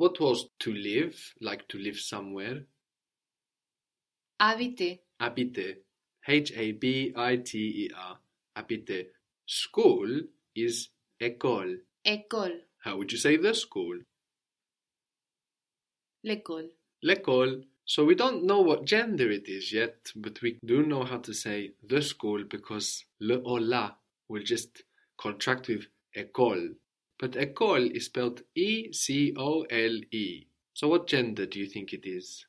What was to live, like to live somewhere? Habiter. Habiter. H A B I T E R. Habiter. School is école. École. How would you say the school? L'école. L'école. So we don't know what gender it is yet, but we do know how to say the school because le or la will just contract with école. But école is spelled E C O L E. So what gender do you think it is?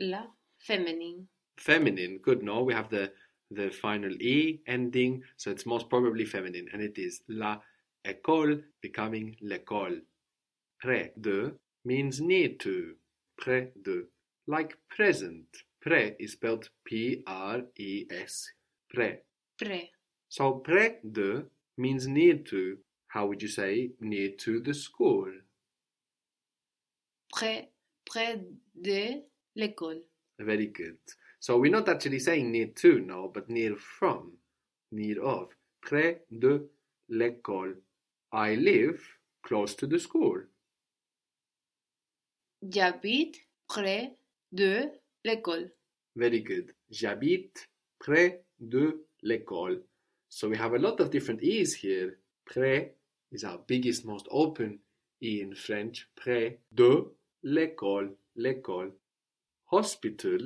La. Feminine. Feminine. Good, no? We have the the final E ending, so it's most probably feminine, and it is la école becoming l'école. Près de means near to. Près de. Like present. Près is spelled P R E S. Près. Près. So près de means near to. How would you say near to the school? Près. Près de l'école. Very good. So we're not actually saying near to, no, but near from, near of. Près de l'école. I live close to the school. J'habite près de l'école. Very good. J'habite près de l'école. So we have a lot of different E's here. Près is our biggest, most open E in French. Près de l'école. L'école. Hospital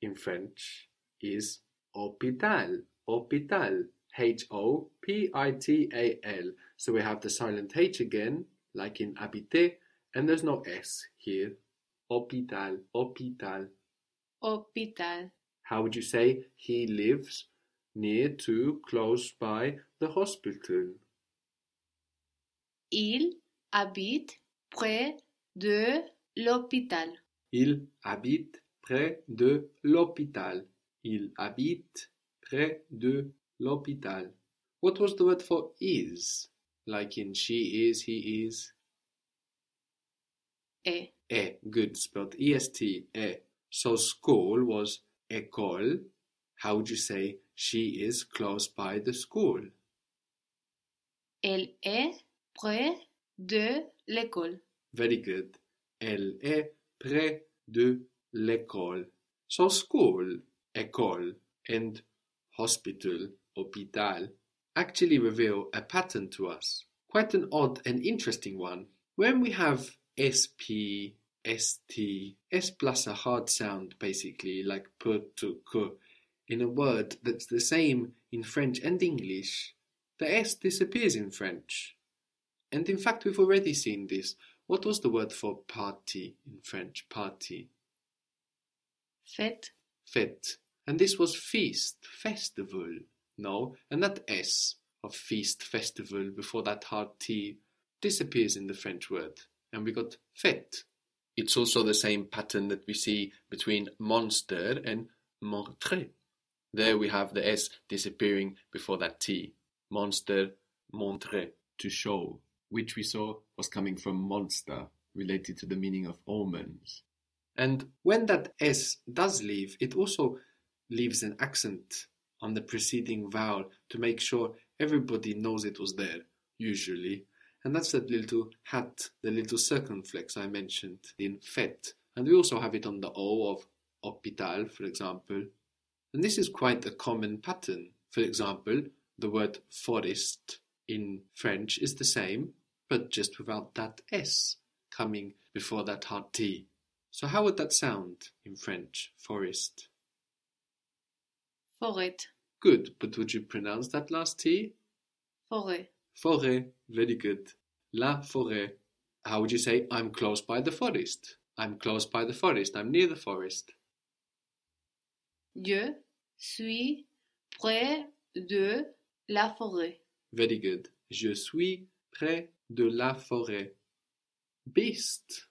in French is hôpital. Hôpital. H O P I T A L. So we have the silent H again, like in habiter, and there's no S here. Hôpital. Hôpital. Hôpital. How would you say he lives near to, close by the hospital? Il habite près de l'hôpital. Il habite près de l'hôpital. Il habite près de l'hôpital. What was the word for is? Like in she is, he is. Et. E, good, spelled E-S-T, e. So school was école. How would you say she is close by the school? Elle est près de l'école. Very good. Elle est près de l'école. So school, école, and hospital, hôpital, actually reveal a pattern to us. Quite an odd and interesting one. When we have SP, ST, S plus a hard sound basically, like p to k, in a word that's the same in French and English, the S disappears in French. And in fact, we've already seen this. What was the word for party in French? Party. Fête. Fête. And this was feast, festival. No, and that S of feast, festival before that hard T disappears in the French word. And we got fête. It's also the same pattern that we see between monster and montrer. There we have the S disappearing before that T. Monster, montrer, to show, which we saw was coming from monster, related to the meaning of omens. And when that S does leave, it also leaves an accent on the preceding vowel to make sure everybody knows it was there, usually. And that's that little hat, the little circumflex I mentioned in fête. And we also have it on the O of hôpital, for example. And this is quite a common pattern. For example, the word forest in French is the same, but just without that S coming before that hard T. So how would that sound in French, forest? Forêt. Good, but would you pronounce that last T? Forêt. Forêt, very good. La forêt. How would you say I'm close by the forest? I'm close by the forest. I'm near the forest. Je suis près de la forêt. Very good. Je suis près de la forêt. Beast.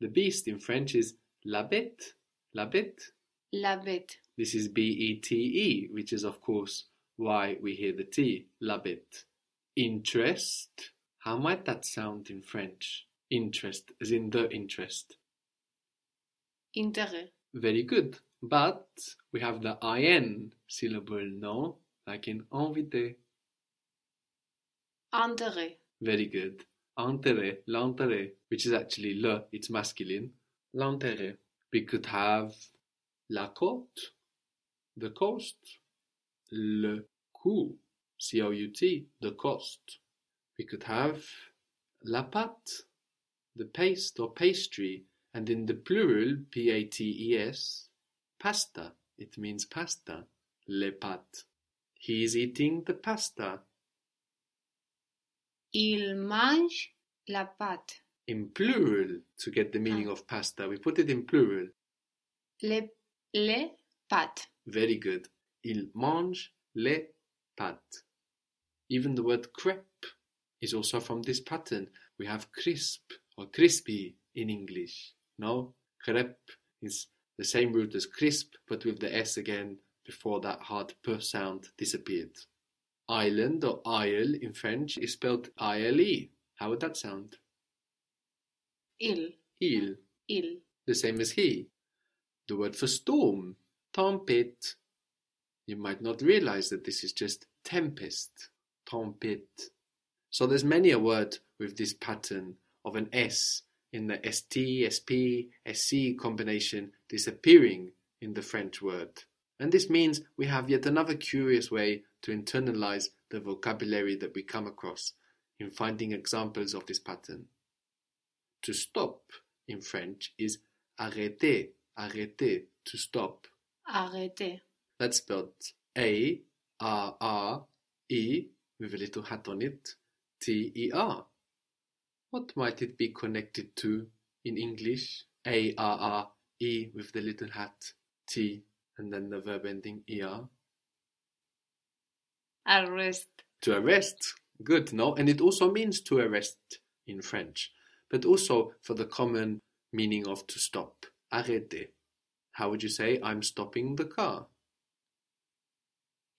The beast in French is la bête. La bête. La bête. This is B E T E, which is, of course, why we hear the T. La bête. Interest. How might that sound in French? Interest, as in the interest. Intérêt. Very good. But we have the IN syllable, no? Like in invité. Intérêt. Very good. Intérêt, l'intérêt, which is actually le, it's masculine. L'intérêt. We could have la côte, the coast. Le coût, C-O-U-T, the cost. We could have la pâte, the paste or pastry, and in the plural, P-A-T-E-S, pasta. It means pasta, le pâtes. He is eating the pasta. Il mange la pâte. In plural, to get the meaning ah. of pasta, we put it in plural. Les, les pâtes. Very good. Il mange les pâtes. Even the word crepe is also from this pattern. We have crisp or crispy in English. No, crepe is the same root as crisp, but with the S again before that hard P sound disappeared. Island or isle in French is spelled I-L-E. How would that sound? Il. Il, Il. the same as he. The word for storm, tempête. You might not realize that this is just tempest, tempête. So there's many a word with this pattern of an S in the ST, SP, SC combination disappearing in the French word. And this means we have yet another curious way to internalize the vocabulary that we come across in finding examples of this pattern. To stop in French is arrêter, arrêter, to stop. Arrêtez. That's spelled A R R E with a little hat on it, T E R. What might it be connected to in English? A R R E with the little hat, T, and then the verb ending ER. Arrest. To arrest. Good, no? And it also means to arrest in French, but also for the common meaning of to stop. Arrêter. How would you say I'm stopping the car?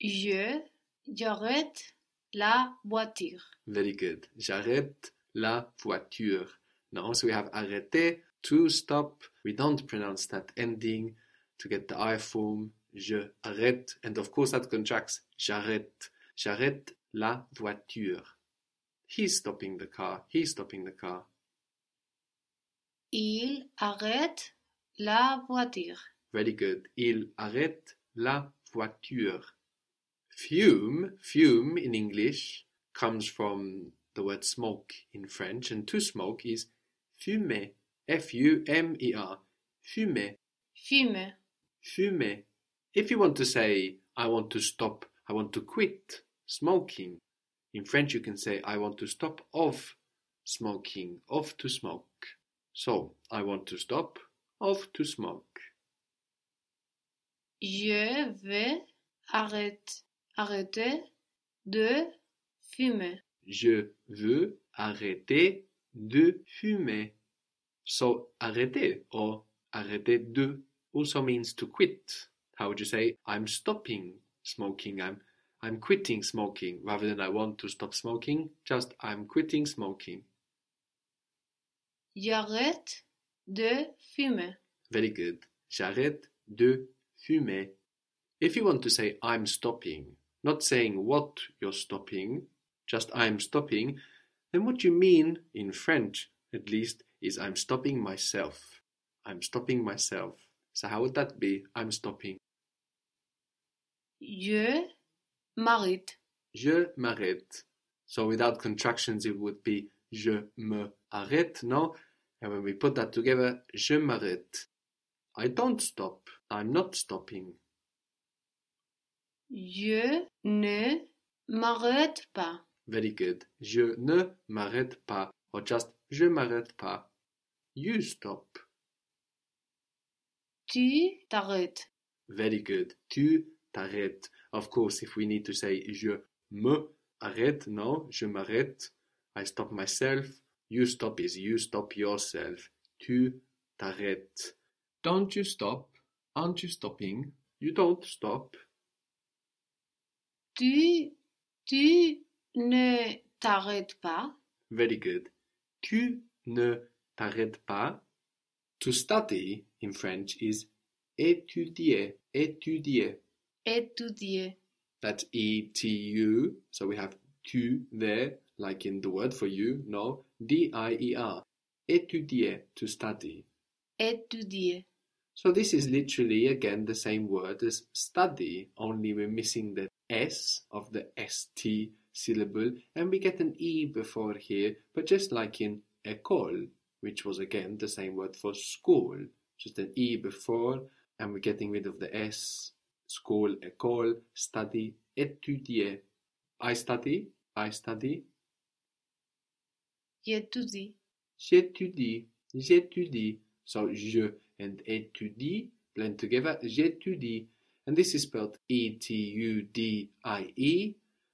Je, j'arrête la voiture. Very good. J'arrête la voiture. Now, so we have arrêter, to stop. We don't pronounce that ending to get the I form. Je arrête. And of course, that contracts. J'arrête. J'arrête la voiture. He's stopping the car. He's stopping the car. Il arrête la voiture. Very good. Il arrête la voiture. Fume, fume in English comes from the word smoke in French, and to smoke is fumer. F U M E R. Fumer. Fume. Fumer. If you want to say, I want to stop, I want to quit smoking, in French you can say, I want to stop off smoking, off to smoke. So, I want to stop off to smoke. Je vais arrêter, arrêter de fumer. Je veux arrêter de fumer. So, arrêter or arrêter de also means to quit. How would you say, I'm stopping smoking, I'm, I'm quitting smoking, rather than I want to stop smoking, just I'm quitting smoking. J'arrête de fumer. Very good. J'arrête de fumer. If you want to say I'm stopping, not saying what you're stopping, just I'm stopping, then what you mean, in French at least, is I'm stopping myself. I'm stopping myself. So how would that be? I'm stopping. Je m'arrête. Je m'arrête. So without contractions, it would be je me arrête, no? And when we put that together, je m'arrête. I don't stop. I'm not stopping. Je ne m'arrête pas. Very good. Je ne m'arrête pas. Or just je m'arrête pas. You stop. Tu t'arrêtes. Very good. Tu t'arrêtes. Of course, if we need to say je me arrête, no, je m'arrête. I stop myself. You stop is you stop yourself. Tu t'arrêtes. Don't you stop? Aren't you stopping? You don't stop. Tu, tu ne t'arrête pas. Very good. Tu ne t'arrêtes pas. To study in French is étudier, étudier. Étudier. That's E T U. So we have tu there. like in the word for you, no, D-I-E-R. Étudier, to study. étudier, So this is literally again the same word as study, only we're missing the S of the ST syllable and we get an E before here, but just like in école, which was again the same word for school, just an E before and we're getting rid of the S, school, école, study, étudier. I study, I study, j'étudie, j'étudie, j'étudie. So je and étudie blend together, j'étudie. And this is spelled E-T-U-D-I-E,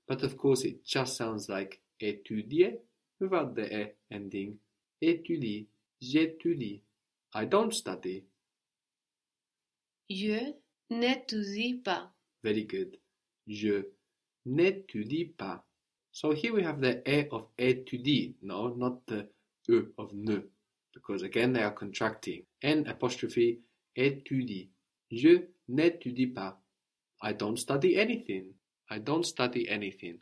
but of course it just sounds like étudier without the E ending. Étudie, j'étudie. I don't study. je n'étudie pas, Very good. Je n'étudie pas. So here we have the E of étudie, no, not the E of ne, because again they are contracting. N apostrophe étudie. Je n'étudie pas. I don't study anything. I don't study anything.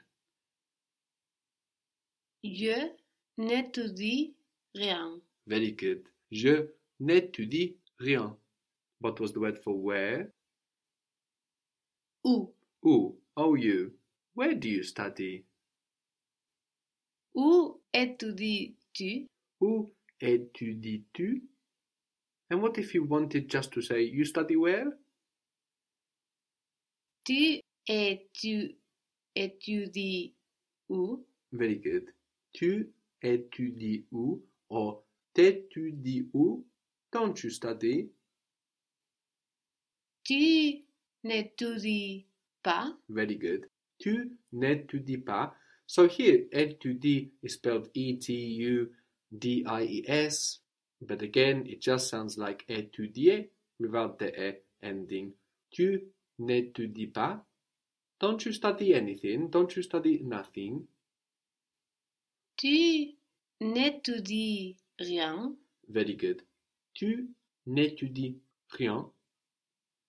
je n'étudie rien, Very good. Je n'étudie rien. What was the word for where? où, Où? Oh, you. Where do you study? où étudies-tu, Où étudies-tu? And what if you wanted just to say, you study where? tu étudies où, Very good. Tu étudies où? Or t'étudies où? Don't you study? tu n'étudies pas, Very good. Tu n'étudies pas. So here, étudie is spelled E-T-U-D-I-E-S. But again, it just sounds like étudier without the E ending. Tu n'étudies pas. Don't you study anything? Don't you study nothing? tu n'étudies rien, Very good. Tu n'étudies rien.